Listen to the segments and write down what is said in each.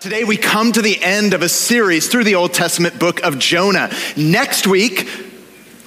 Today, we come to the end of a series through the Old Testament book of Jonah. Next week,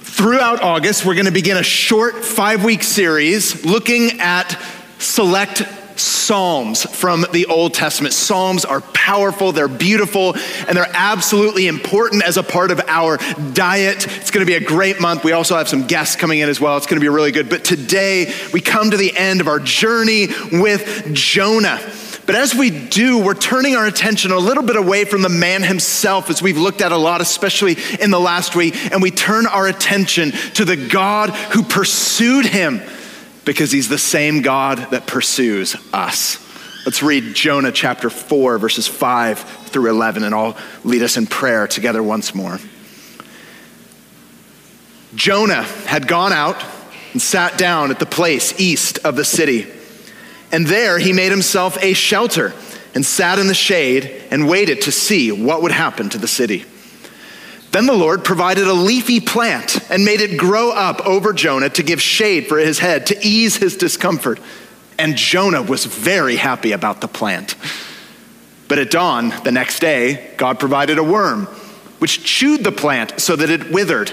throughout August, we're going to begin a short five week series looking at select Psalms from the Old Testament. Psalms are powerful, they're beautiful, and they're absolutely important as a part of our diet. It's going to be a great month. We also have some guests coming in as well. It's going to be really good. But today, we come to the end of our journey with Jonah. But as we do, we're turning our attention a little bit away from the man himself, as we've looked at a lot, especially in the last week, and we turn our attention to the God who pursued him because he's the same God that pursues us. Let's read Jonah chapter 4, verses 5 through 11, and I'll lead us in prayer together once more. Jonah had gone out and sat down at the place east of the city. And there he made himself a shelter and sat in the shade and waited to see what would happen to the city. Then the Lord provided a leafy plant and made it grow up over Jonah to give shade for his head, to ease his discomfort. And Jonah was very happy about the plant. But at dawn the next day, God provided a worm, which chewed the plant so that it withered.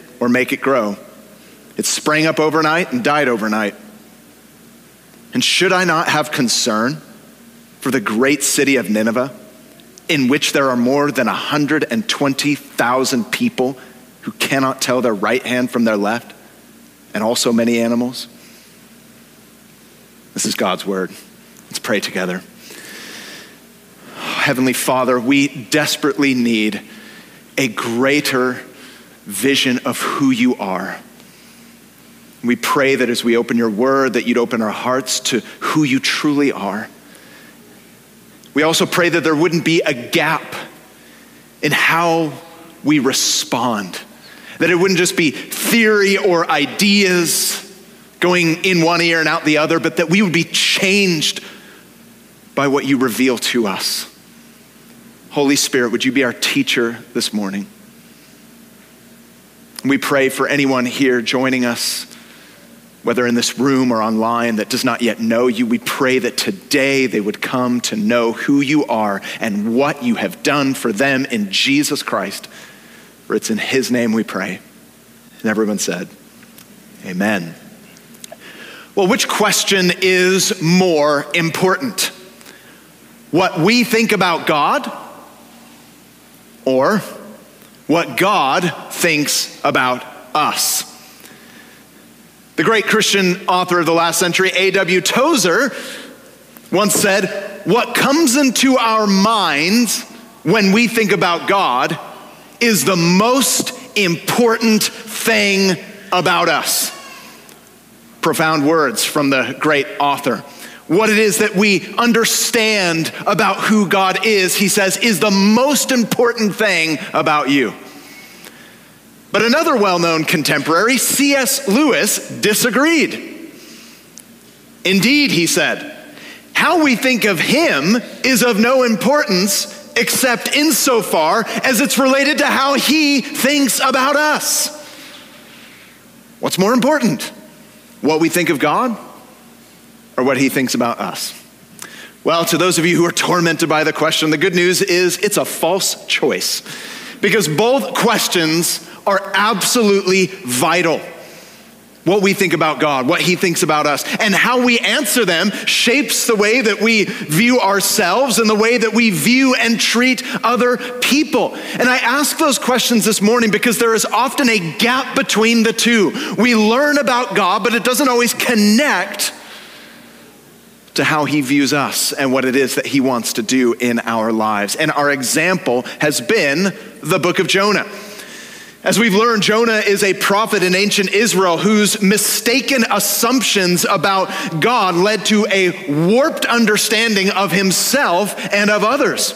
or make it grow. It sprang up overnight and died overnight. And should I not have concern for the great city of Nineveh, in which there are more than 120,000 people who cannot tell their right hand from their left, and also many animals? This is God's word. Let's pray together. Heavenly Father, we desperately need a greater vision of who you are. We pray that as we open your word, that you'd open our hearts to who you truly are. We also pray that there wouldn't be a gap in how we respond, that it wouldn't just be theory or ideas going in one ear and out the other, but that we would be changed by what you reveal to us. Holy Spirit, would you be our teacher this morning? We pray for anyone here joining us, whether in this room or online, that does not yet know you. We pray that today they would come to know who you are and what you have done for them in Jesus Christ. For it's in his name we pray. And everyone said, Amen. Well, which question is more important? What we think about God or what God thinks about us. The great Christian author of the last century, A.W. Tozer, once said, What comes into our minds when we think about God is the most important thing about us. Profound words from the great author what it is that we understand about who God is, he says, is the most important thing about you. But another well known contemporary, C.S. Lewis, disagreed. Indeed, he said, how we think of him is of no importance except insofar as it's related to how he thinks about us. What's more important? What we think of God or what he thinks about us? Well, to those of you who are tormented by the question, the good news is it's a false choice because both questions are absolutely vital. What we think about God, what He thinks about us, and how we answer them shapes the way that we view ourselves and the way that we view and treat other people. And I ask those questions this morning because there is often a gap between the two. We learn about God, but it doesn't always connect to how he views us and what it is that he wants to do in our lives. And our example has been the book of Jonah. As we've learned, Jonah is a prophet in ancient Israel whose mistaken assumptions about God led to a warped understanding of himself and of others.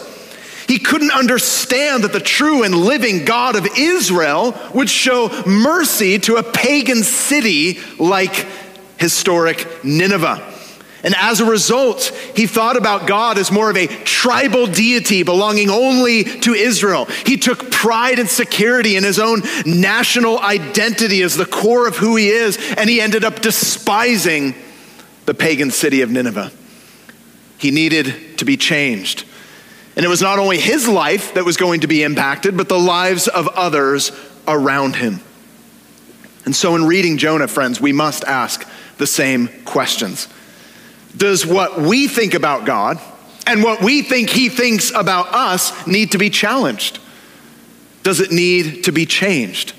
He couldn't understand that the true and living God of Israel would show mercy to a pagan city like historic Nineveh. And as a result, he thought about God as more of a tribal deity belonging only to Israel. He took pride and security in his own national identity as the core of who he is, and he ended up despising the pagan city of Nineveh. He needed to be changed. And it was not only his life that was going to be impacted, but the lives of others around him. And so, in reading Jonah, friends, we must ask the same questions does what we think about God and what we think He thinks about us need to be challenged? Does it need to be changed?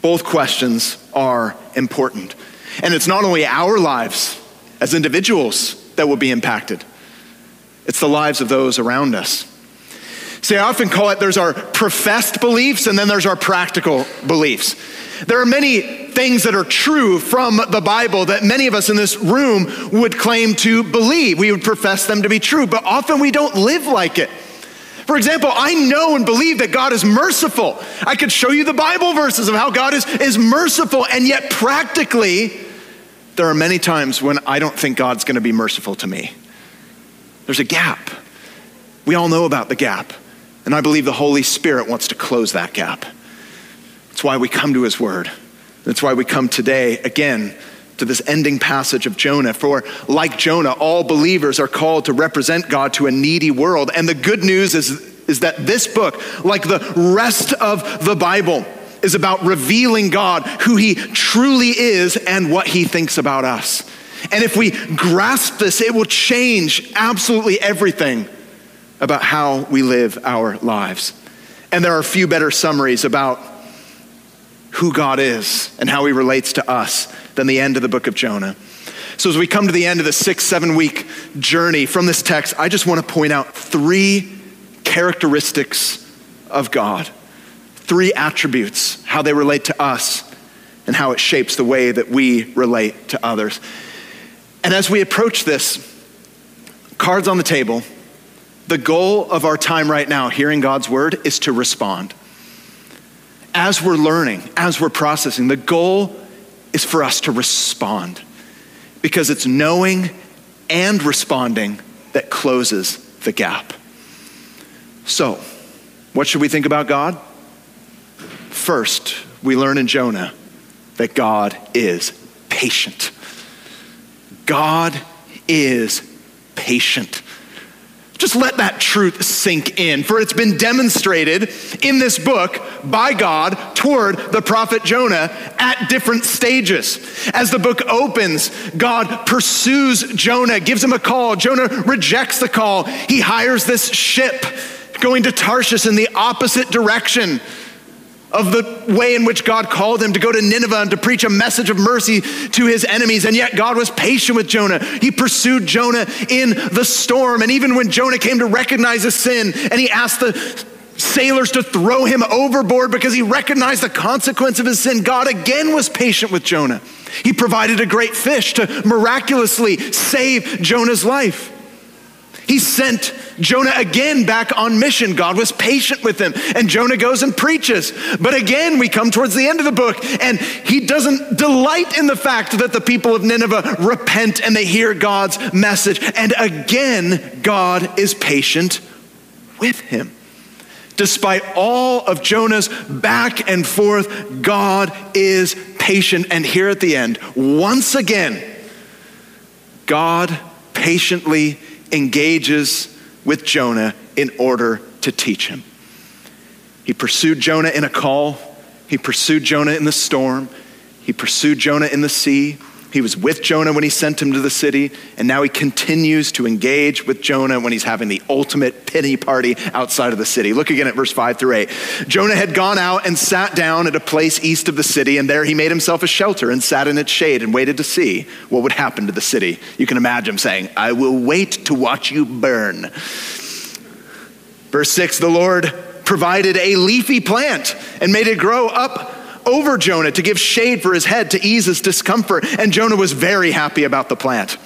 Both questions are important. And it's not only our lives as individuals that will be impacted, it's the lives of those around us. See, I often call it there's our professed beliefs and then there's our practical beliefs. There are many things that are true from the Bible that many of us in this room would claim to believe. We would profess them to be true, but often we don't live like it. For example, I know and believe that God is merciful. I could show you the Bible verses of how God is, is merciful, and yet practically, there are many times when I don't think God's to be merciful to me. There's a gap. We all know about the gap, and I believe the Holy Spirit wants to close that gap. That's why we come to his word. That's why we come today again to this ending passage of Jonah. For like Jonah, all believers are called to represent God to a needy world. And the good news is, is that this book, like the rest of the Bible, is about revealing God, who he truly is, and what he thinks about us. And if we grasp this, it will change absolutely everything about how we live our lives. And there are a few better summaries about who God is and how he relates to us than the end of the book of Jonah. So, as we come to the end of the six, seven week journey from this text, I just want to point out three characteristics of God, three attributes, how they relate to us, and how it shapes the way that we relate to others. And as we approach this, cards on the table, the goal of our time right now, hearing God's word, is to respond as we're learning, as we're processing, the goal is for us to respond because it's knowing and responding that closes the gap. So, what should we think about God? First, we learn in Jonah that God is patient. God is patient. Just let that truth sink in, for it's been demonstrated in this book by God toward the prophet Jonah at different stages. As the book opens, God pursues Jonah, gives him a call. Jonah rejects the call. He hires this ship going to Tarshish in the opposite direction of the way in which God called him to go to Nineveh and to preach a message of mercy to his enemies. And yet God was patient with Jonah. He pursued Jonah in the storm. And even when Jonah came to recognize his sin and he asked the sailors to throw him overboard because he recognized the consequence of his sin, God again was patient with Jonah. He provided a great fish to miraculously save Jonah's life. He sent Jonah again back on mission. God was patient with him, and Jonah goes and preaches. But again, we come towards the end of the book, and he doesn't delight in the fact that the people of Nineveh repent and they hear God's message. And again, God is patient with him. Despite all of Jonah's back and forth, God is patient. And here at the end, once again, God patiently engages with Jonah in order to teach him. He pursued Jonah in a call, he pursued Jonah in the storm, he pursued Jonah in the sea. He was with Jonah when he sent him to the city, and now he continues to engage with Jonah when he's having the ultimate pity party outside of the city. Look again at verse 5 through 8. Jonah had gone out and sat down at a place east of the city, and there he made himself a shelter and sat in its shade and waited to see what would happen to the city. You can imagine saying, I will wait to watch you burn. Verse 6 The Lord provided a leafy plant and made it grow up over Jonah to give shade for his head to ease his discomfort. And Jonah was very happy about the plant.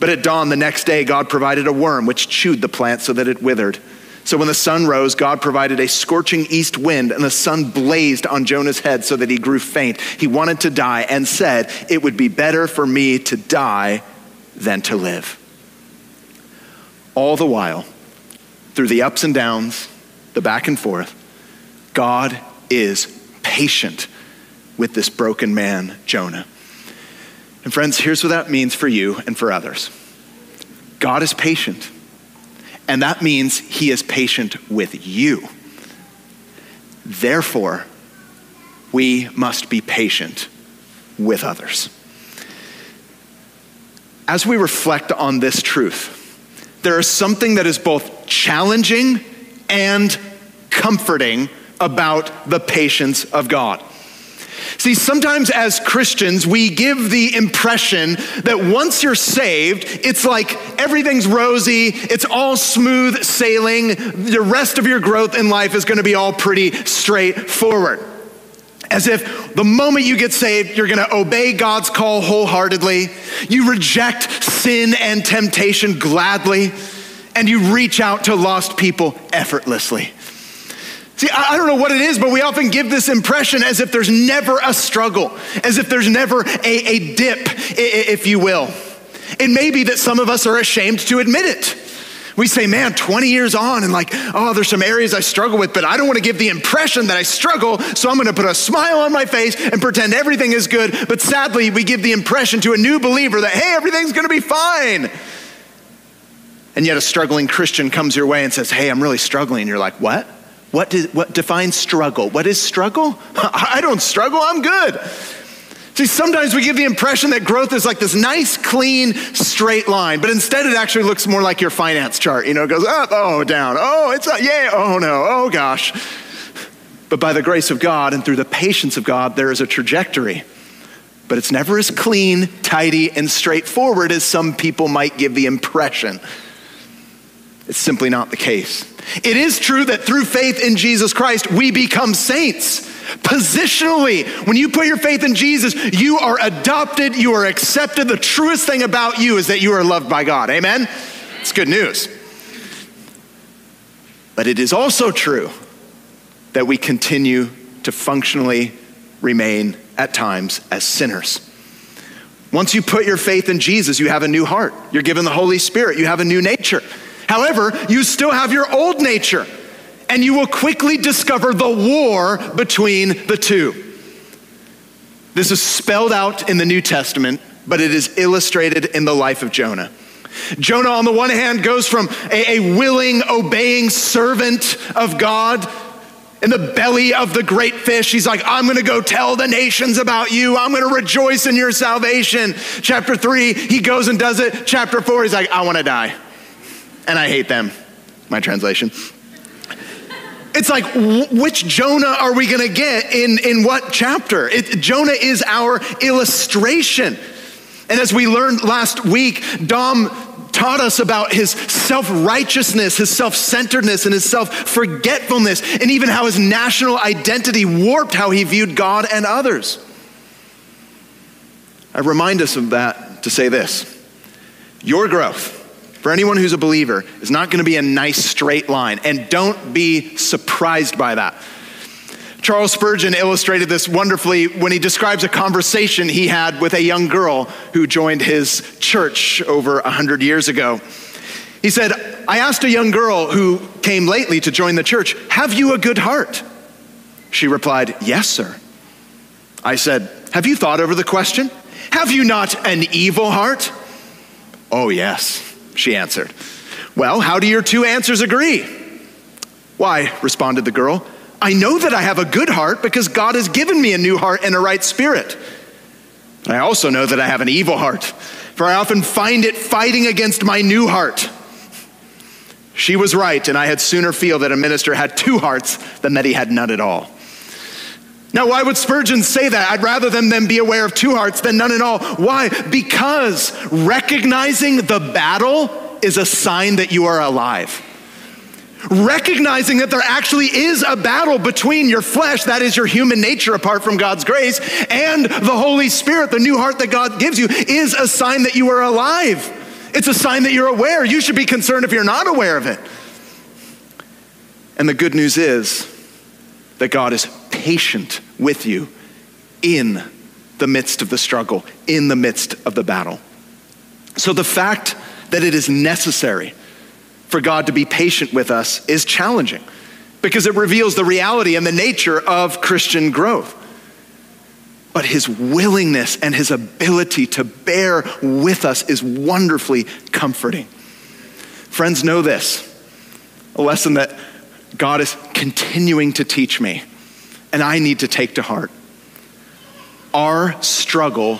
But at dawn the next day, God provided a worm which chewed the plant so that it withered. So when the sun rose, God provided a scorching east wind, and the sun blazed on Jonah's head so that he grew faint. He wanted to die and said, It would be better for me to die than to live. All the while, through the ups and downs, the back and forth, God is patient with this broken man, Jonah. And friends, here's what that means for you and for others God is patient. And that means he is patient with you. Therefore, we must be patient with others. As we reflect on this truth, there is something that is both challenging and comforting about the patience of God. See, sometimes as Christians, we give the impression that once you're saved, it's like everything's rosy, it's all smooth sailing, the rest of your growth in life is to be all pretty straightforward. As if the moment you get saved, you're to obey God's call wholeheartedly, you reject sin and temptation gladly, and you reach out to lost people effortlessly. See, I don't know what it is, but we often give this impression as if there's never a struggle, as if there's never a, a dip, if you will. It may be that some of us are ashamed to admit it. We say, man, 20 years on, and like, oh, there's some areas I struggle with, but I don't want to give the impression that I struggle, so I'm going to put a smile on my face and pretend everything is good. But sadly, we give the impression to a new believer that, hey, everything's going to be fine. And yet a struggling Christian comes your way and says, hey, I'm really struggling. And you're like, what? What, what defines struggle? What is struggle? I don't struggle, I'm good. See, sometimes we give the impression that growth is like this nice, clean, straight line, but instead it actually looks more like your finance chart. You know, it goes up, oh, down, oh, it's up, yeah, oh no, oh gosh. But by the grace of God and through the patience of God, there is a trajectory. But it's never as clean, tidy, and straightforward as some people might give the impression. It's simply not the case. It is true that through faith in Jesus Christ, we become saints. Positionally, when you put your faith in Jesus, you are adopted, you are accepted. The truest thing about you is that you are loved by God. Amen? It's good news. But it is also true that we continue to functionally remain at times as sinners. Once you put your faith in Jesus, you have a new heart. You're given the Holy Spirit, you have a new nature. However, you still have your old nature, and you will quickly discover the war between the two. This is spelled out in the New Testament, but it is illustrated in the life of Jonah. Jonah, on the one hand, goes from a, a willing, obeying servant of God in the belly of the great fish. He's like, I'm going to go tell the nations about you. I'm going to rejoice in your salvation. Chapter three, he goes and does it. Chapter four, he's like, I want to die and I hate them, my translation. It's like, which Jonah are we gonna get in, in what chapter? It, Jonah is our illustration. And as we learned last week, Dom taught us about his self righteousness, his self centeredness, and his self forgetfulness, and even how his national identity warped how he viewed God and others. I remind us of that to say this your growth for anyone who's a believer, is not going to be a nice straight line. And don't be surprised by that. Charles Spurgeon illustrated this wonderfully when he describes a conversation he had with a young girl who joined his church over 100 years ago. He said, I asked a young girl who came lately to join the church, Have you a good heart? She replied, Yes, sir. I said, Have you thought over the question? Have you not an evil heart? Oh, yes she answered. Well, how do your two answers agree? Why, responded the girl, I know that I have a good heart because God has given me a new heart and a right spirit. I also know that I have an evil heart, for I often find it fighting against my new heart. She was right, and I had sooner feel that a minister had two hearts than that he had none at all. Now, why would Spurgeon say that? I'd rather them, be aware of two hearts than none at all. Why? Because recognizing the battle is a sign that you are alive. Recognizing that there actually is a battle between your flesh, that is your human nature apart from God's grace, and the Holy Spirit, the new heart that God gives you, is a sign that you are alive. It's a sign that you're aware. You should be concerned if you're not aware of it. And the good news is that God is patient with you in the midst of the struggle, in the midst of the battle. So the fact that it is necessary for God to be patient with us is challenging because it reveals the reality and the nature of Christian growth. But his willingness and his ability to bear with us is wonderfully comforting. Friends, know this a lesson that God is continuing to teach me, and I need to take to heart. Our struggle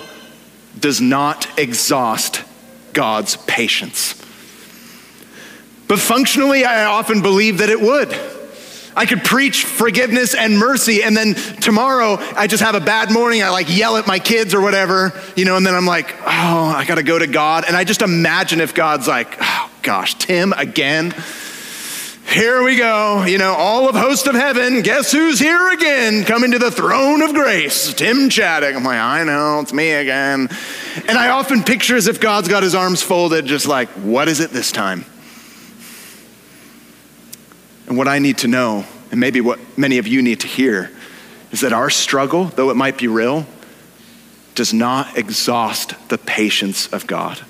does not exhaust God's patience. But functionally, I often believe that it would. I could preach forgiveness and mercy, and then tomorrow I just have a bad morning. I like yell at my kids or whatever, you know, and then I'm like, oh, I got to go to God. And I just imagine if God's like, oh gosh, Tim again. Here we go, you know, all of host of heaven. Guess who's here again? Coming to the throne of grace, Tim Chaddick. I'm like, I know, it's me again. And I often picture as if God's got his arms folded, just like, what is it this time? And what I need to know, and maybe what many of you need to hear, is that our struggle, though it might be real, does not exhaust the patience of God.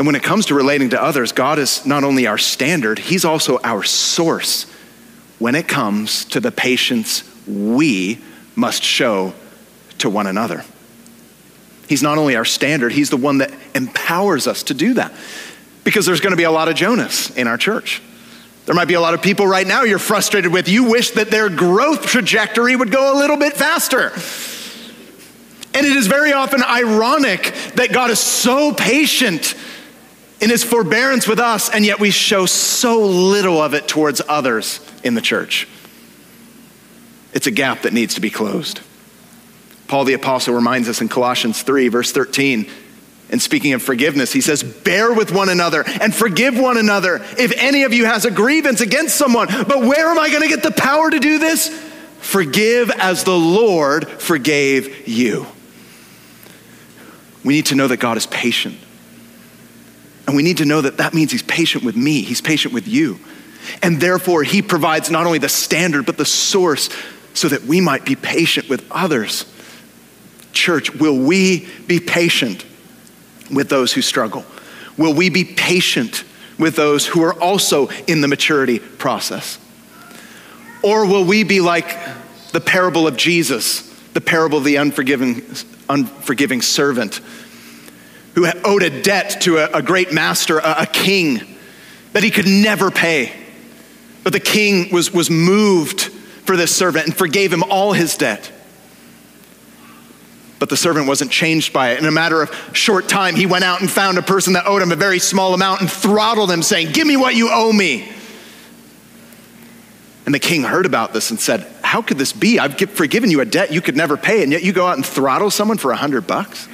And when it comes to relating to others, God is not only our standard, He's also our source when it comes to the patience we must show to one another. He's not only our standard, He's the one that empowers us to do that. Because there's going to be a lot of Jonahs in our church. There might be a lot of people right now you're frustrated with. You wish that their growth trajectory would go a little bit faster. And it is very often ironic that God is so patient in his forbearance with us, and yet we show so little of it towards others in the church. It's a gap that needs to be closed. Paul the Apostle reminds us in Colossians 3, verse 13 and speaking of forgiveness, he says, Bear with one another and forgive one another if any of you has a grievance against someone. But where am I going to get the power to do this? Forgive as the Lord forgave you. We need to know that God is patient. And we need to know that that means He's patient with me, He's patient with you. And therefore, He provides not only the standard, but the source so that we might be patient with others. Church, will we be patient with those who struggle? Will we be patient with those who are also in the maturity process? Or will we be like the parable of Jesus, the parable of the unforgiving, unforgiving servant, who owed a debt to a, a great master, a, a king, that he could never pay? But the king was, was moved for this servant and forgave him all his debt. But the servant wasn't changed by it. In a matter of short time, he went out and found a person that owed him a very small amount and throttled him, saying, Give me what you owe me. And the king heard about this and said, How could this be? I've forgiven you a debt you could never pay, and yet you go out and throttle someone for a hundred bucks?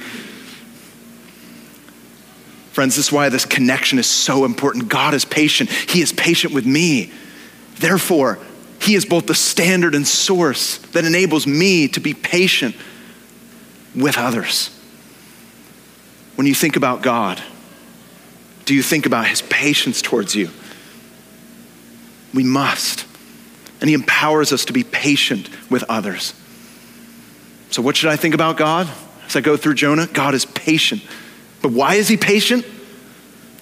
Friends, this is why this connection is so important. God is patient, He is patient with me. Therefore, He is both the standard and source that enables me to be patient with others. When you think about God, do you think about his patience towards you? We must. And he empowers us to be patient with others. So, what should I think about God as I go through Jonah? God is patient. But why is he patient?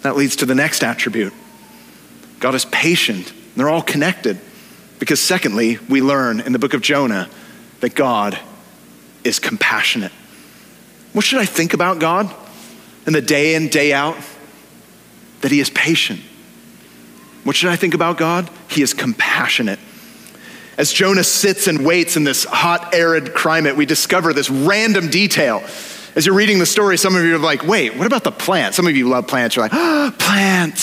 That leads to the next attribute God is patient. They're all connected. Because, secondly, we learn in the book of Jonah that God is compassionate. What should I think about God in the day in, day out? That He is patient. What should I think about God? He is compassionate. As Jonah sits and waits in this hot, arid climate, we discover this random detail. As you're reading the story, some of you are like, wait, what about the plant? Some of you love plants. You're like, oh, plants.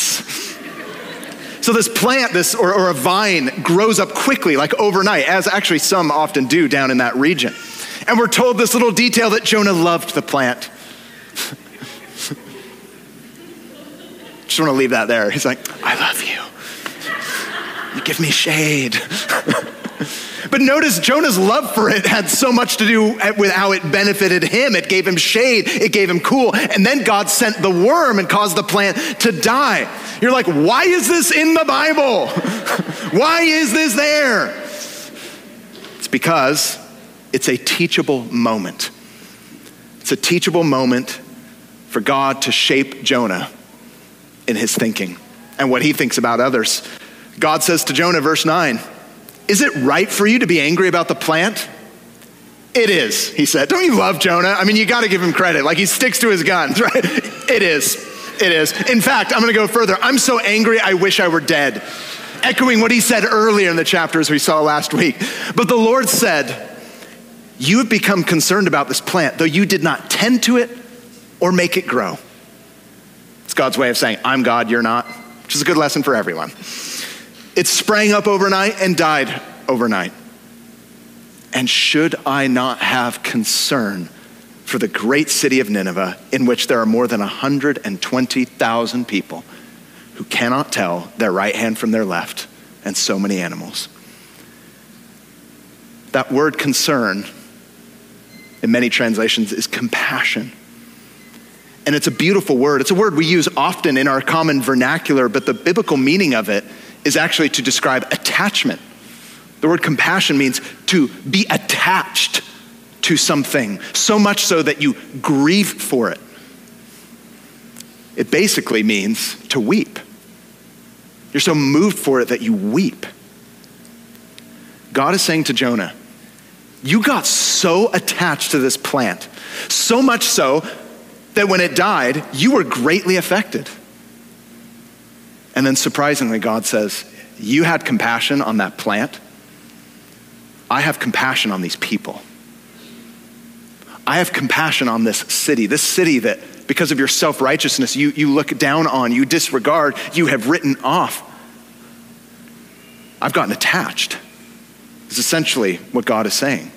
so this plant, this or, or a vine, grows up quickly, like overnight, as actually some often do down in that region. And we're told this little detail that Jonah loved the plant. Just want to leave that there. He's like, I love you. You give me shade. but notice Jonah's love for it had so much to do with how it benefited him. It gave him shade, it gave him cool. And then God sent the worm and caused the plant to die. You're like, why is this in the Bible? Why is this there? It's because it's a teachable moment. It's a teachable moment for God to shape Jonah in his thinking and what he thinks about others. God says to Jonah, verse 9, Is it right for you to be angry about the plant? It is, he said. Don't you love Jonah? I mean, you got to give him credit. Like he sticks to his guns, right? It is. It is. In fact, I'm going to go further. I'm so angry, I wish I were dead. Echoing what he said earlier in the chapters we saw last week. But the Lord said, You have become concerned about this plant, though you did not tend to it or make it grow. It's God's way of saying, I'm God, you're not, which is a good lesson for everyone. It sprang up overnight and died overnight. And should I not have concern for the great city of Nineveh, in which there are more than 120,000 people who cannot tell their right hand from their left, and so many animals? That word concern, in many translations, is compassion. And it's a beautiful word. It's a word we use often in our common vernacular, but the biblical meaning of it is actually to describe attachment. The word compassion means to be attached to something, so much so that you grieve for it. It basically means to weep. You're so moved for it that you weep. God is saying to Jonah, You got so attached to this plant, so much so that when it died, you were greatly affected. And then surprisingly, God says, You had compassion on that plant. I have compassion on these people. I have compassion on this city, this city that because of your self righteousness you, you look down on, you disregard, you have written off. I've gotten attached, is essentially what God is saying.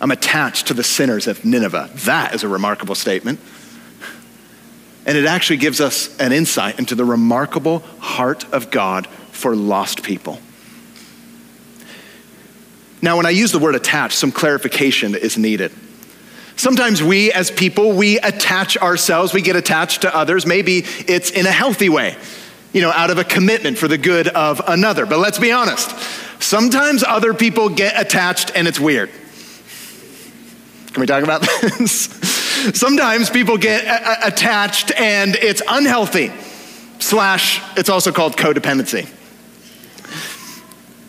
I'm attached to the sinners of Nineveh. That is a remarkable statement. And it actually gives us an insight into the remarkable heart of God for lost people. Now, when I use the word attached, some clarification is needed. Sometimes we, as people, we attach ourselves, we get attached to others. Maybe it's in a healthy way, you know, out of a commitment for the good of another. But let's be honest, sometimes other people get attached and it's weird. Can we talk about this? Sometimes people get a- attached and it's unhealthy, slash, it's also called codependency.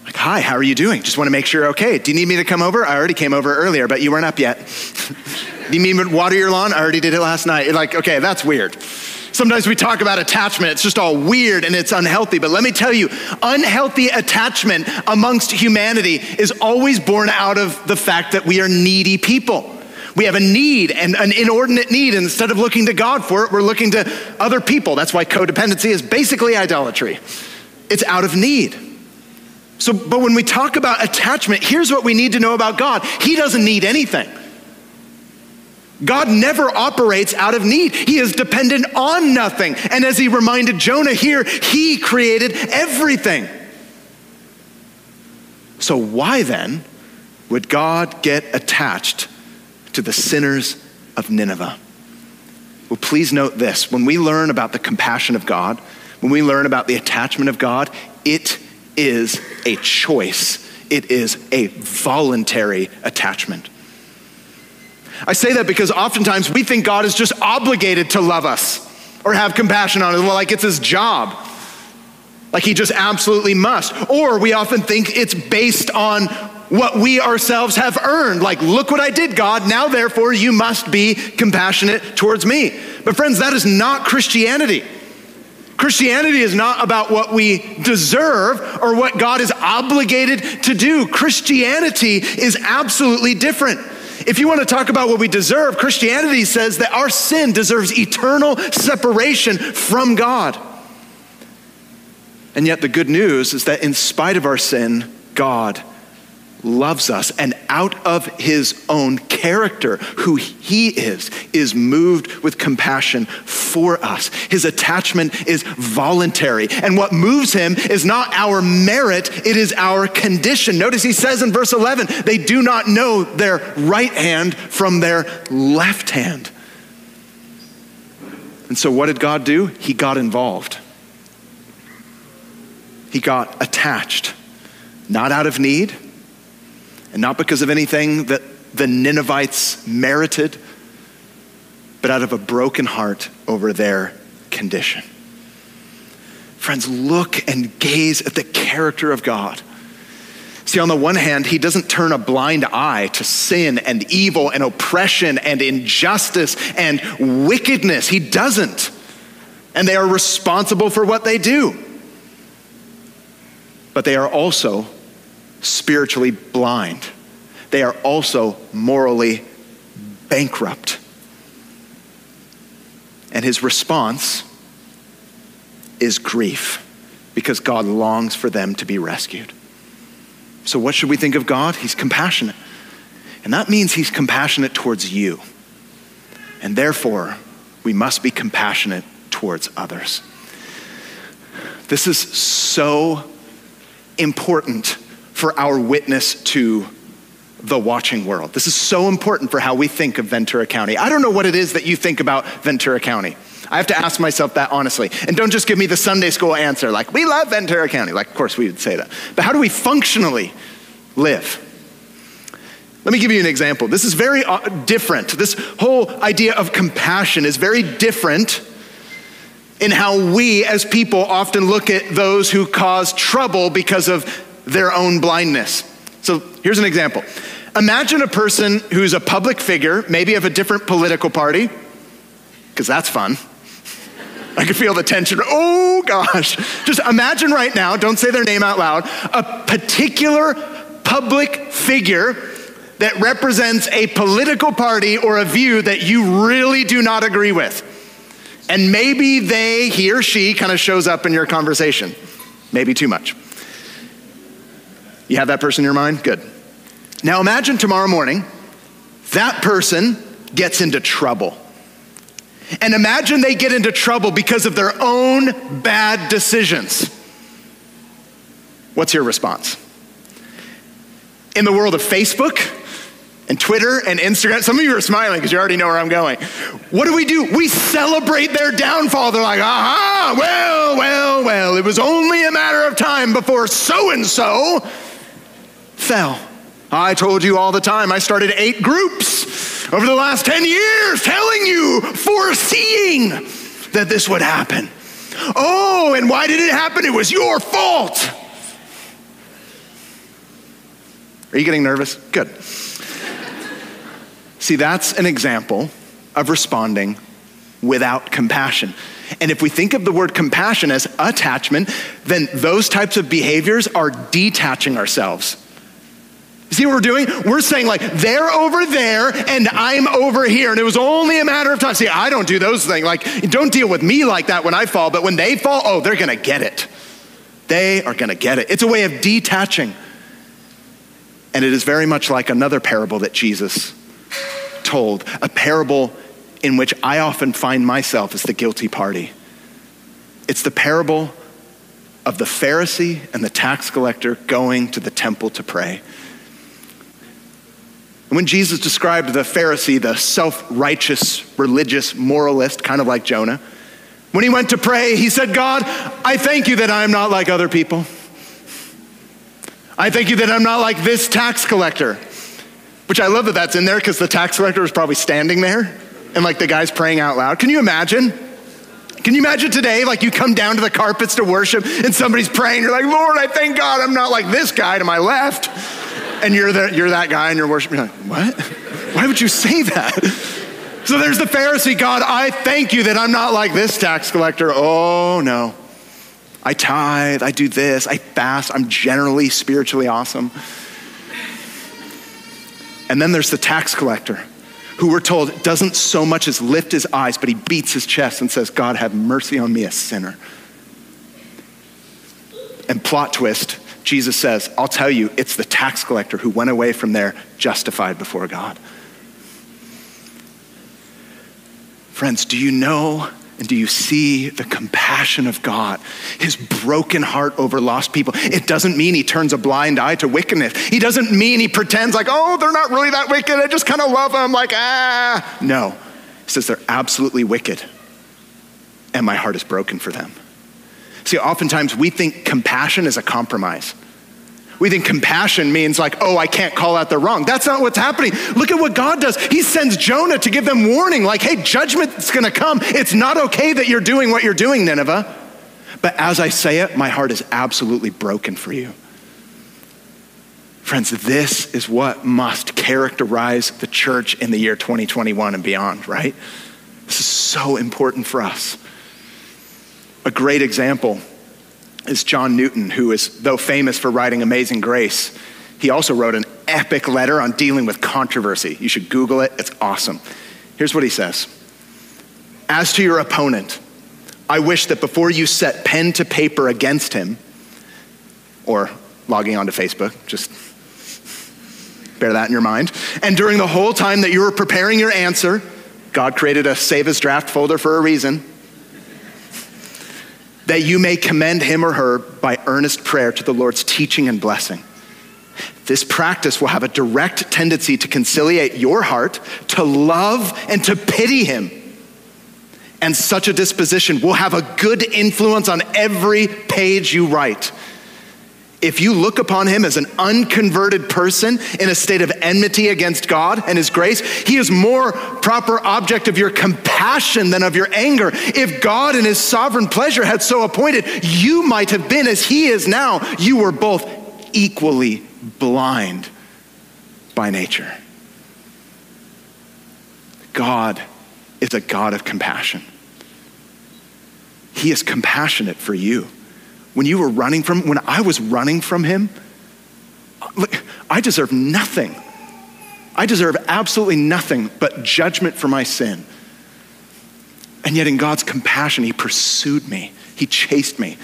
Like, hi, how are you doing? Just want to make sure you're okay. Do you need me to come over? I already came over earlier, but you weren't up yet. Do you mean water your lawn? I already did it last night. You're like, okay, that's weird. Sometimes we talk about attachment, it's just all weird and it's unhealthy. But let me tell you, unhealthy attachment amongst humanity is always born out of the fact that we are needy people. We have a need and an inordinate need. And instead of looking to God for it, we're looking to other people. That's why codependency is basically idolatry. It's out of need. So, but when we talk about attachment, here's what we need to know about God He doesn't need anything. God never operates out of need. He is dependent on nothing. And as he reminded Jonah here, he created everything. So, why then would God get attached to the sinners of Nineveh? Well, please note this when we learn about the compassion of God, when we learn about the attachment of God, it is a choice, it is a voluntary attachment. I say that because oftentimes we think God is just obligated to love us or have compassion on us, like it's his job. Like he just absolutely must. Or we often think it's based on what we ourselves have earned. Like, look what I did, God. Now, therefore, you must be compassionate towards me. But, friends, that is not Christianity. Christianity is not about what we deserve or what God is obligated to do. Christianity is absolutely different. If you want to talk about what we deserve, Christianity says that our sin deserves eternal separation from God. And yet, the good news is that in spite of our sin, God loves us and out of his own character, who he is, is moved with compassion for us. His attachment is voluntary. And what moves him is not our merit, it is our condition. Notice he says in verse 11, they do not know their right hand from their left hand. And so, what did God do? He got involved. he got attached, not out of need, and not because of anything that the Ninevites merited, but out of a broken heart over their condition. Friends, look and gaze at the character of God. See, on the one hand, he doesn't turn a blind eye to sin and evil and oppression and injustice and wickedness. He doesn't. And they are responsible for what they do. But they are also spiritually blind. They are also morally bankrupt. And his response is grief because God longs for them to be rescued. So, what should we think of God? He's compassionate. And that means He's compassionate towards you. And therefore, we must be compassionate towards others. This is so important for our witness to the watching world. This is so important for how we think of Ventura County. I don't know what it is that you think about Ventura County. I have to ask myself that honestly. And don't just give me the Sunday school answer like, we love Ventura County. Like, of course we would say that. But how do we functionally live? Let me give you an example. This is very uh, different. This whole idea of compassion is very different in how we as people often look at those who cause trouble because of their own blindness. So here's an example. Imagine a person who's a public figure, maybe of a different political party, because that's fun. I can feel the tension. Oh gosh. Just imagine right now, don't say their name out loud, a particular public figure that represents a political party or a view that you really do not agree with. And maybe they, he or she, kind of shows up in your conversation. Maybe too much. You have that person in your mind? Good. Now imagine tomorrow morning that person gets into trouble. And imagine they get into trouble because of their own bad decisions. What's your response? In the world of Facebook and Twitter and Instagram, some of you are smiling because you already know where I'm going. What do we do? We celebrate their downfall. They're like, aha, well, well, well, it was only a matter of time before so and so fell. I told you all the time, I started eight groups over the last 10 years telling you, foreseeing that this would happen. Oh, and why did it happen? It was your fault. Are you getting nervous? Good. See, that's an example of responding without compassion. And if we think of the word compassion as attachment, then those types of behaviors are detaching ourselves See what we're doing? We're saying, like, they're over there and I'm over here. And it was only a matter of time. See, I don't do those things. Like, don't deal with me like that when I fall, but when they fall, oh, they're going to get it. They are going to get it. It's a way of detaching. And it is very much like another parable that Jesus told, a parable in which I often find myself as the guilty party. It's the parable of the Pharisee and the tax collector going to the temple to pray. And when Jesus described the Pharisee, the self righteous, religious, moralist, kind of like Jonah, when he went to pray, he said, God, I thank you that I am not like other people. I thank you that I'm not like this tax collector. Which I love that that's in there because the tax collector was probably standing there and like the guy's praying out loud. Can you imagine? Can you imagine today, like you come down to the carpets to worship and somebody's praying, you're like, Lord, I thank God I'm not like this guy to my left and you're, the, you're that guy and you're worshiping. You're like, what? Why would you say that? So there's the Pharisee God, I thank you that I'm not like this tax collector. Oh, no. I tithe, I do this, I fast, I'm generally spiritually awesome. And then there's the tax collector who we're told doesn't so much as lift his eyes, but he beats his chest and says, God, have mercy on me, a sinner. And plot twist, Jesus says, I'll tell you, it's the tax collector who went away from there justified before God. Friends, do you know and do you see the compassion of God? His broken heart over lost people. It doesn't mean he turns a blind eye to wickedness. He doesn't mean he pretends like, oh, they're not really that wicked. I just kind of love them, like, ah. No. He says they're absolutely wicked, and my heart is broken for them. See, oftentimes we think compassion is a compromise. We think compassion means like, oh, I can't call out the wrong. That's not what's happening. Look at what God does. He sends Jonah to give them warning, like, hey, judgment's gonna come. It's not okay that you're doing what you're doing, Nineveh. But as I say it, my heart is absolutely broken for you. Friends, this is what must characterize the church in the year 2021 and beyond, right? This is so important for us. A great example is John Newton, who is, though famous for writing Amazing Grace, he also wrote an epic letter on dealing with controversy. You should Google it, it's awesome. Here's what he says As to your opponent, I wish that before you set pen to paper against him, or logging onto Facebook, just bear that in your mind, and during the whole time that you were preparing your answer, God created a save as draft folder for a reason that you may commend him or her by earnest prayer to the Lord's teaching and blessing. This practice will have a direct tendency to conciliate your heart, to love and to pity him. And such a disposition will have a good influence on every page you write if you look upon him as an unconverted person in a state of enmity against God and his grace, he is more proper object of your compassion than of your anger. If God in his sovereign pleasure had so appointed, you might have been as he is now. You were both equally blind by nature. God is a God of compassion. He is compassionate for you when you were running from, when I was running from him, look, I deserve nothing. I deserve absolutely nothing but judgment for my sin. And yet, in God's compassion, He pursued me, He chased me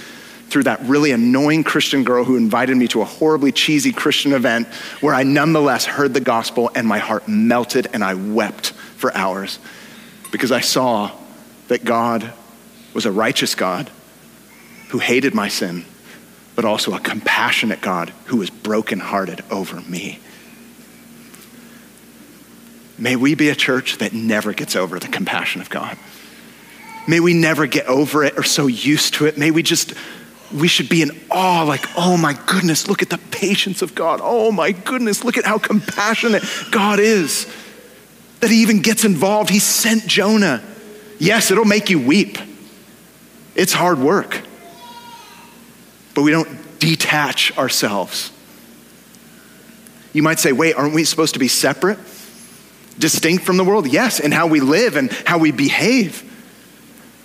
through that really annoying Christian girl who invited me to a horribly cheesy Christian event where I nonetheless heard the gospel and my heart melted and I wept for hours because I saw that God was a righteous God who hated my sin, but also a compassionate God who was brokenhearted over me. May we be a church that never gets over the compassion of God. May we never get over it or so used to it. May we just, we should be in awe, like, oh my goodness, look at the patience of God. Oh my goodness, look at how compassionate God is. That he even gets involved. He sent Jonah. Yes, it'll make you weep. It's hard work but we don't detach ourselves. You might say, wait, aren't we supposed to be separate? Distinct from the world? Yes, in how we live and how we behave.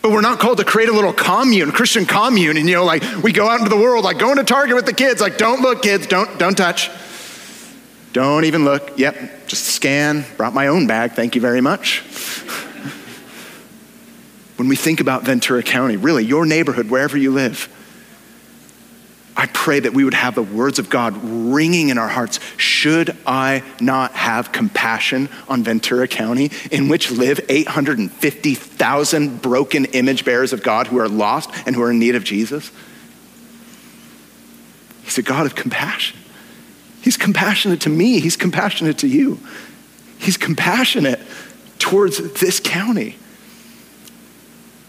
But we're not called to create a little commune, Christian commune, and you know, like we go out into the world, like going to Target with the kids, like don't look, kids, don't don't touch. Don't even look. Yep, just scan. Brought my own bag, thank you very much. when we think about Ventura County, really, your neighborhood, wherever you live, I pray that we would have the words of God ringing in our hearts. Should I not have compassion on Ventura County, in which live 850,000 broken image bearers of God who are lost and who are in need of Jesus? He's a God of compassion. He's compassionate to me, He's compassionate to you. He's compassionate towards this county.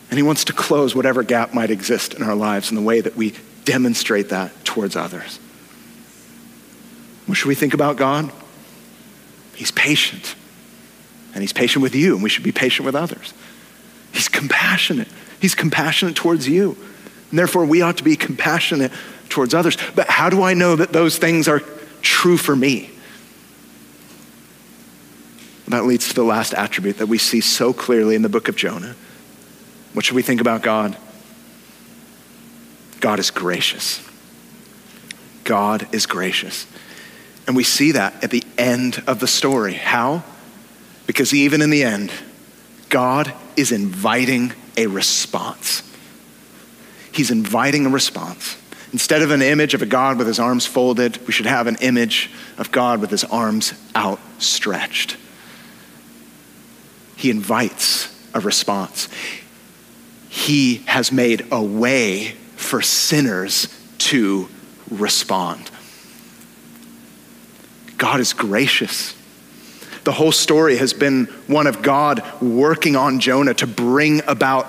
And He wants to close whatever gap might exist in our lives in the way that we demonstrate that towards others. What should we think about God? He's patient. And he's patient with you, and we should be patient with others. He's compassionate. He's compassionate towards you. And therefore, we ought to be compassionate towards others. But how do I know that those things are true for me? That leads to the last attribute that we see so clearly in the book of Jonah. What should we think about God? God is gracious. God is gracious. And we see that at the end of the story. How? Because even in the end, God is inviting a response. He's inviting a response. Instead of an image of a God with his arms folded, we should have an image of God with his arms outstretched. He invites a response. He has made a way for sinners to respond. God is gracious. The whole story has been one of God working on Jonah to bring about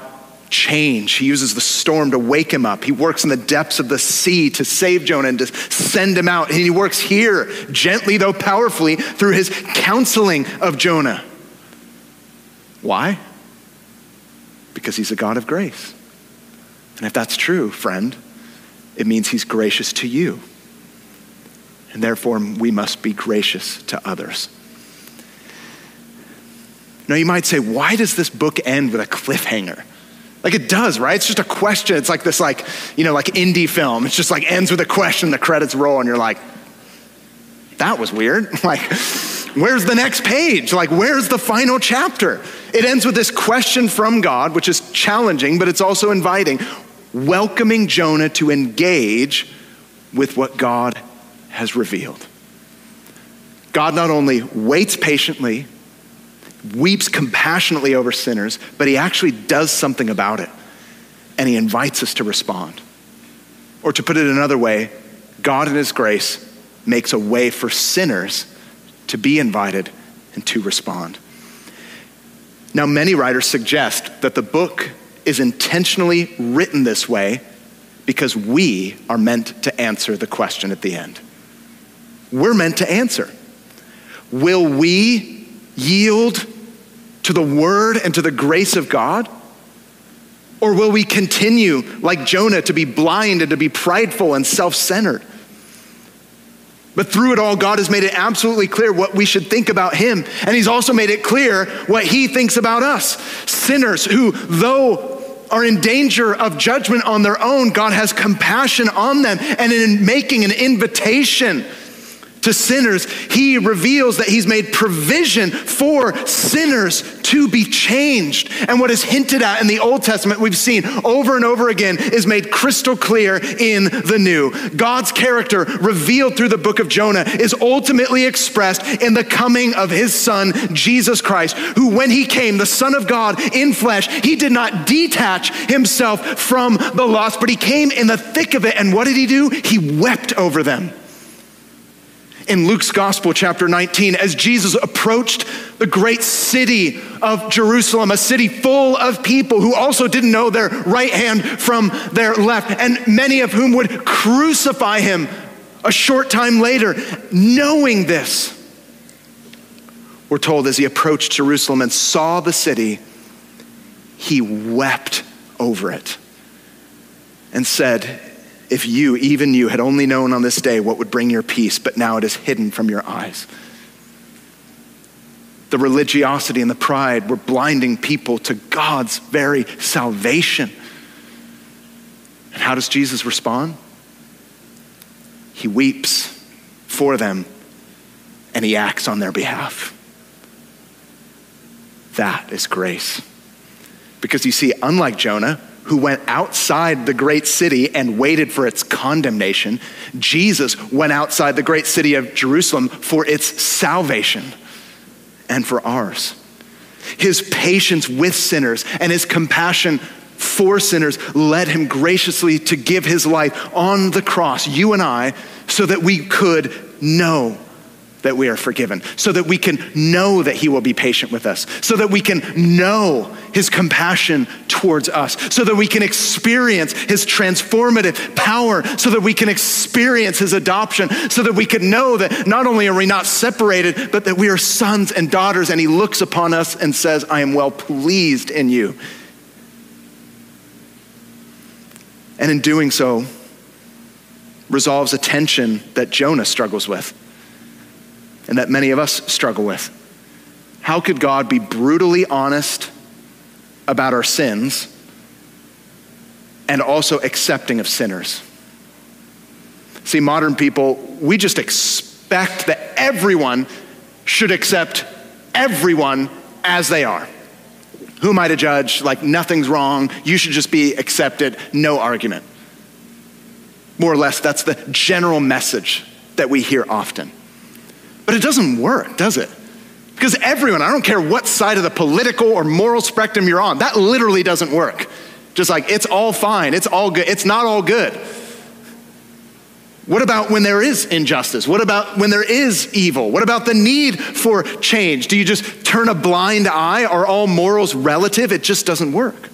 change. He uses the storm to wake him up. He works in the depths of the sea to save Jonah and to send him out. And he works here, gently though powerfully, through his counseling of Jonah. Why? Because he's a God of grace. And if that's true, friend, it means he's gracious to you. And therefore, we must be gracious to others. Now, you might say, why does this book end with a cliffhanger? Like it does, right? It's just a question. It's like this, like, you know, like indie film. It's just like ends with a question, the credits roll, and you're like, that was weird. Like, where's the next page? Like, where's the final chapter? It ends with this question from God, which is challenging, but it's also inviting, welcoming Jonah to engage with what God has revealed. God not only waits patiently, weeps compassionately over sinners, but he actually does something about it. And he invites us to respond. Or to put it another way, God in his grace makes a way for sinners to be invited and to respond. Now, many writers suggest that the book is intentionally written this way because we are meant to answer the question at the end. We're meant to answer. Will we yield to the word and to the grace of God? Or will we continue, like Jonah, to be blind and to be prideful and self centered? But through it all, God has made it absolutely clear what we should think about Him. And He's also made it clear what He thinks about us. Sinners who, though are in danger of judgment on their own, God has compassion on them. And in making an invitation, to sinners, he reveals that he's made provision for sinners to be changed. And what is hinted at in the Old Testament, we've seen over and over again, is made crystal clear in the New. God's character, revealed through the book of Jonah, is ultimately expressed in the coming of his son, Jesus Christ, who, when he came, the Son of God in flesh, he did not detach himself from the lost, but he came in the thick of it. And what did he do? He wept over them in Luke's Gospel, chapter 19, as Jesus approached the great city of Jerusalem, a city full of people who also didn't know their right hand from their left, and many of whom would crucify him a short time later, knowing this. We're told as he approached Jerusalem and saw the city, he wept over it and said, if you, even you, had only known on this day what would bring your peace, but now it is hidden from your eyes. The religiosity and the pride were blinding people to God's very salvation. And how does Jesus respond? He weeps for them and he acts on their behalf. That is grace. Because you see, unlike Jonah, who went outside the great city and waited for its condemnation. Jesus went outside the great city of Jerusalem for its salvation and for ours. His patience with sinners and his compassion for sinners led him graciously to give his life on the cross, you and I, so that we could know that we are forgiven, so that we can know that He will be patient with us, so that we can know His compassion towards us, so that we can experience His transformative power, so that we can experience His adoption, so that we can know that not only are we not separated, but that we are sons and daughters, and He looks upon us and says, I am well pleased in you. And in doing so, resolves a tension that Jonah struggles with and that many of us struggle with. How could God be brutally honest about our sins and also accepting of sinners? See, modern people, we just expect that everyone should accept everyone as they are. Who am I to judge? Like, nothing's wrong. You should just be accepted. No argument. More or less, that's the general message that we hear often. But it doesn't work, does it? Because everyone, I don't care what side of the political or moral spectrum you're on, that literally doesn't work. Just like it's all fine, it's all good, it's not all good. What about when there is injustice? What about when there is evil? What about the need for change? Do you just turn a blind eye? Are all morals relative? It just doesn't work.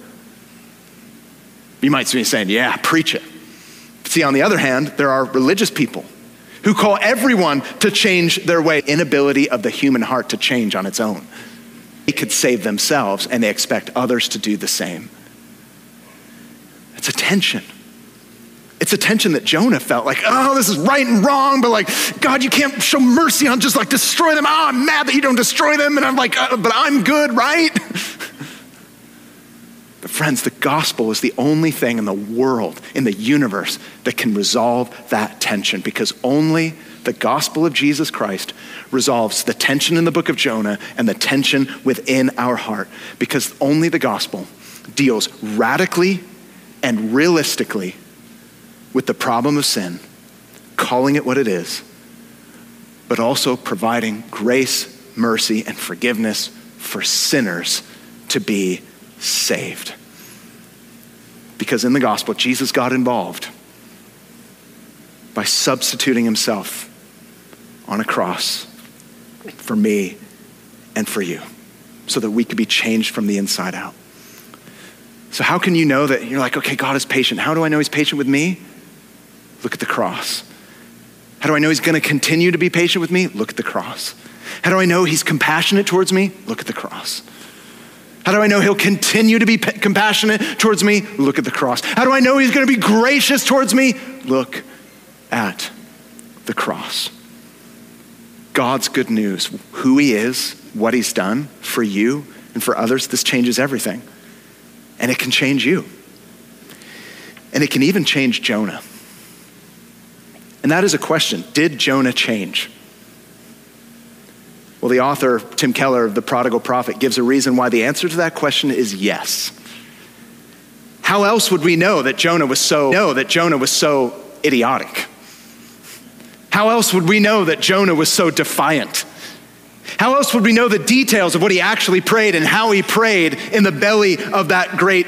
You might be saying, yeah, preach it. See, on the other hand, there are religious people who call everyone to change their way, inability of the human heart to change on its own. They could save themselves and they expect others to do the same. It's a tension. It's a tension that Jonah felt like, oh, this is right and wrong, but like, God, you can't show mercy on just like destroy them. Oh, I'm mad that you don't destroy them. And I'm like, uh, but I'm good, right? but friends, the gospel is the only thing in the world, in the universe, that can resolve that tension because only the gospel of Jesus Christ resolves the tension in the book of Jonah and the tension within our heart because only the gospel deals radically and realistically with the problem of sin, calling it what it is, but also providing grace, mercy, and forgiveness for sinners to be saved. Because in the gospel, Jesus got involved by substituting himself on a cross for me and for you so that we could be changed from the inside out. So, how can you know that you're like, okay, God is patient? How do I know He's patient with me? Look at the cross. How do I know He's going to continue to be patient with me? Look at the cross. How do I know He's compassionate towards me? Look at the cross. How do I know He'll continue to be compassionate towards me? Look at the cross. How do I know He's going to be gracious towards me? Look at the cross. God's good news, who He is, what He's done for you and for others, this changes everything. And it can change you. And it can even change Jonah. And that is a question Did Jonah change? Well, the author, Tim Keller of The Prodigal Prophet, gives a reason why the answer to that question is yes. How else would we know that Jonah was so know that Jonah was so idiotic? How else would we know that Jonah was so defiant? How else would we know the details of what he actually prayed and how he prayed in the belly of that great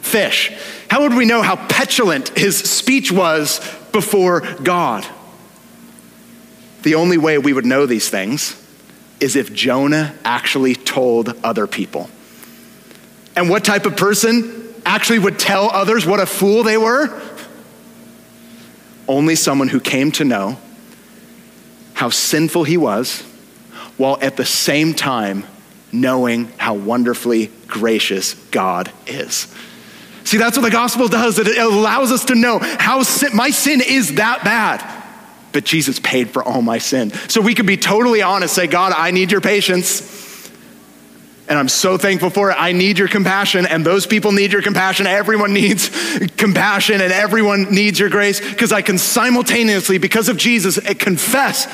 fish? How would we know how petulant his speech was before God? The only way we would know these things is if Jonah actually told other people. And what type of person actually would tell others what a fool they were? Only someone who came to know how sinful he was, while at the same time knowing how wonderfully gracious God is. See, that's what the gospel does. It allows us to know how sin, my sin is that bad, but Jesus paid for all my sin. So we can be totally honest, say, God, I need your patience. And I'm so thankful for it. I need your compassion, and those people need your compassion. Everyone needs compassion, and everyone needs your grace because I can simultaneously, because of Jesus, eh, confess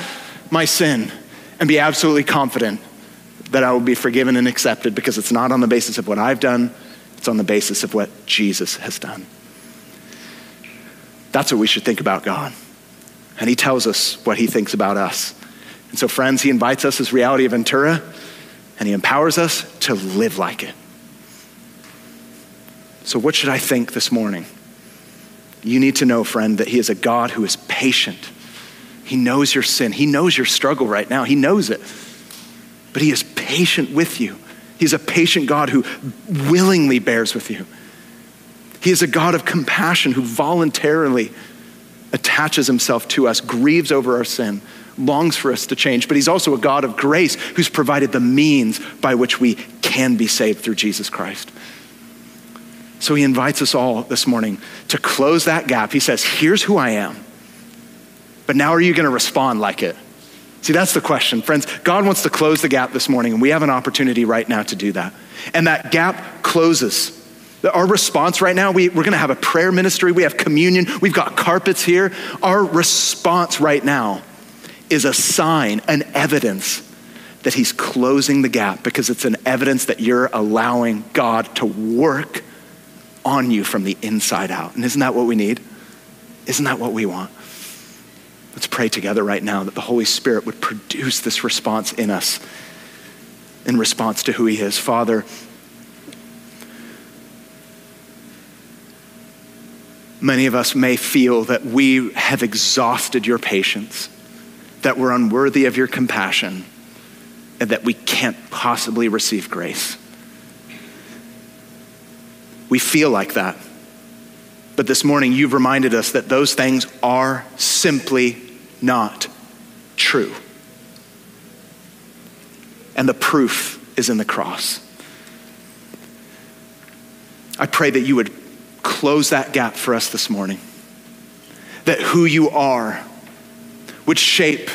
my sin and be absolutely confident that I will be forgiven and accepted because it's not on the basis of what I've done, it's on the basis of what Jesus has done. That's what we should think about God. And He tells us what He thinks about us. And so, friends, He invites us as reality of Ventura and He empowers us to live like it. So, what should I think this morning? You need to know, friend, that He is a God who is patient. He knows your sin, He knows your struggle right now, He knows it. But He is patient with you. He's a patient God who willingly bears with you. He is a God of compassion who voluntarily attaches himself to us, grieves over our sin, longs for us to change, but he's also a God of grace who's provided the means by which we can be saved through Jesus Christ. So he invites us all this morning to close that gap. He says, Here's who I am. But now are you going to respond like it? See, that's the question. Friends, God wants to close the gap this morning, and we have an opportunity right now to do that. And that gap closes. Our response right now, we, we're going to have a prayer ministry, we have communion, we've got carpets here. Our response right now is a sign, an evidence that He's closing the gap because it's an evidence that you're allowing God to work on you from the inside out. And isn't that what we need? Isn't that what we want? Let's pray together right now that the Holy Spirit would produce this response in us in response to who He is. Father, many of us may feel that we have exhausted your patience that we're unworthy of your compassion and that we can't possibly receive grace. We feel like that. But this morning, you've reminded us that those things are simply not true. And the proof is in the cross. I pray that you would close that gap for us this morning. That who you are would shape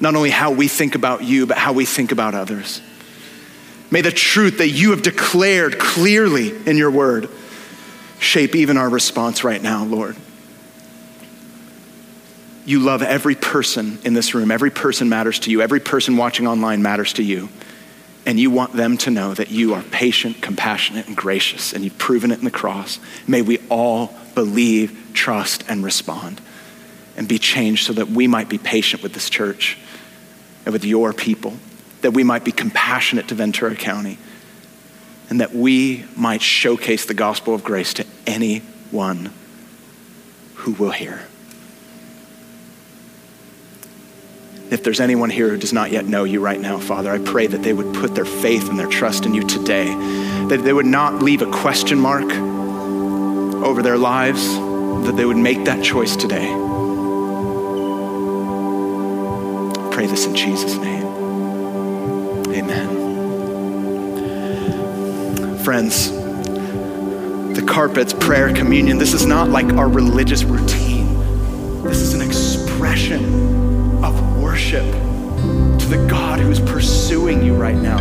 not only how we think about you, but how we think about others. May the truth that you have declared clearly in your word shape even our response right now, Lord. You love every person in this room. Every person matters to you. Every person watching online matters to you. And you want them to know that you are patient, compassionate, and gracious, and you've proven it in the cross. May we all believe, trust, and respond and be changed so that we might be patient with this church and with your people, that we might be compassionate to Ventura County, and that we might showcase the gospel of grace to anyone who will hear. If there's anyone here who does not yet know you right now, Father, I pray that they would put their faith and their trust in you today, that they would not leave a question mark over their lives, that they would make that choice today. Pray this in Jesus' name. Amen. Friends, the carpets, prayer, communion, this is not like our religious routine. This is an expression worship to the God who's pursuing you right now.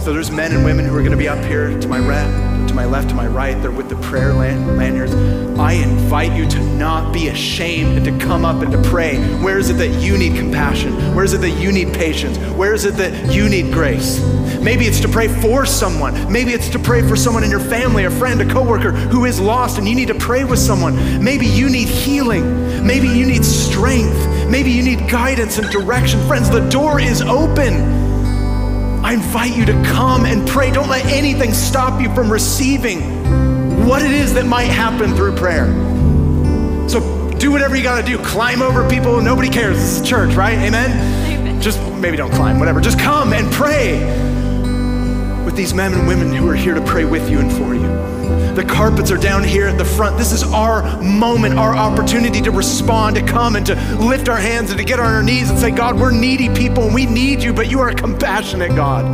So there's men and women who are going to be up here to my left, to my left, to my right. They're with the prayer lanyards. I invite you to not be ashamed and to come up and to pray. Where is it that you need compassion? Where is it that you need patience? Where is it that you need grace? Maybe it's to pray for someone. Maybe it's to pray for someone in your family, a friend, a coworker who is lost and you need to pray with someone. Maybe you need healing. Maybe you need strength. Maybe you need guidance and direction. Friends, the door is open. I invite you to come and pray. Don't let anything stop you from receiving what it is that might happen through prayer. So do whatever you got to do. Climb over people. Nobody cares. This is church, right? Amen? Amen? Just maybe don't climb, whatever. Just come and pray with these men and women who are here to pray with you and for you. The carpets are down here at the front. This is our moment, our opportunity to respond, to come and to lift our hands and to get on our knees and say, God, we're needy people and we need you, but you are a compassionate God.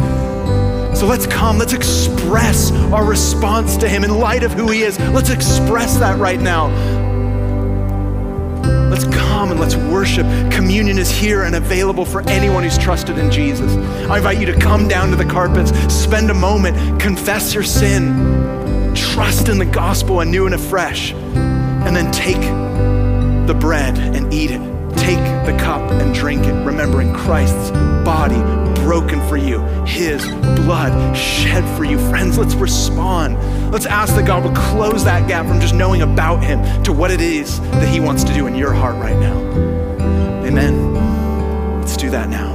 So let's come, let's express our response to Him in light of who He is. Let's express that right now. Let's come and let's worship. Communion is here and available for anyone who's trusted in Jesus. I invite you to come down to the carpets, spend a moment, confess your sin, trust in the gospel anew and afresh, and then take the bread and eat it. Take the cup and drink it, remembering Christ's body broken for you, his blood shed for you. Friends, let's respond. Let's ask that God would close that gap from just knowing about him to what it is that he wants to do in your heart right now. Amen. Let's do that now.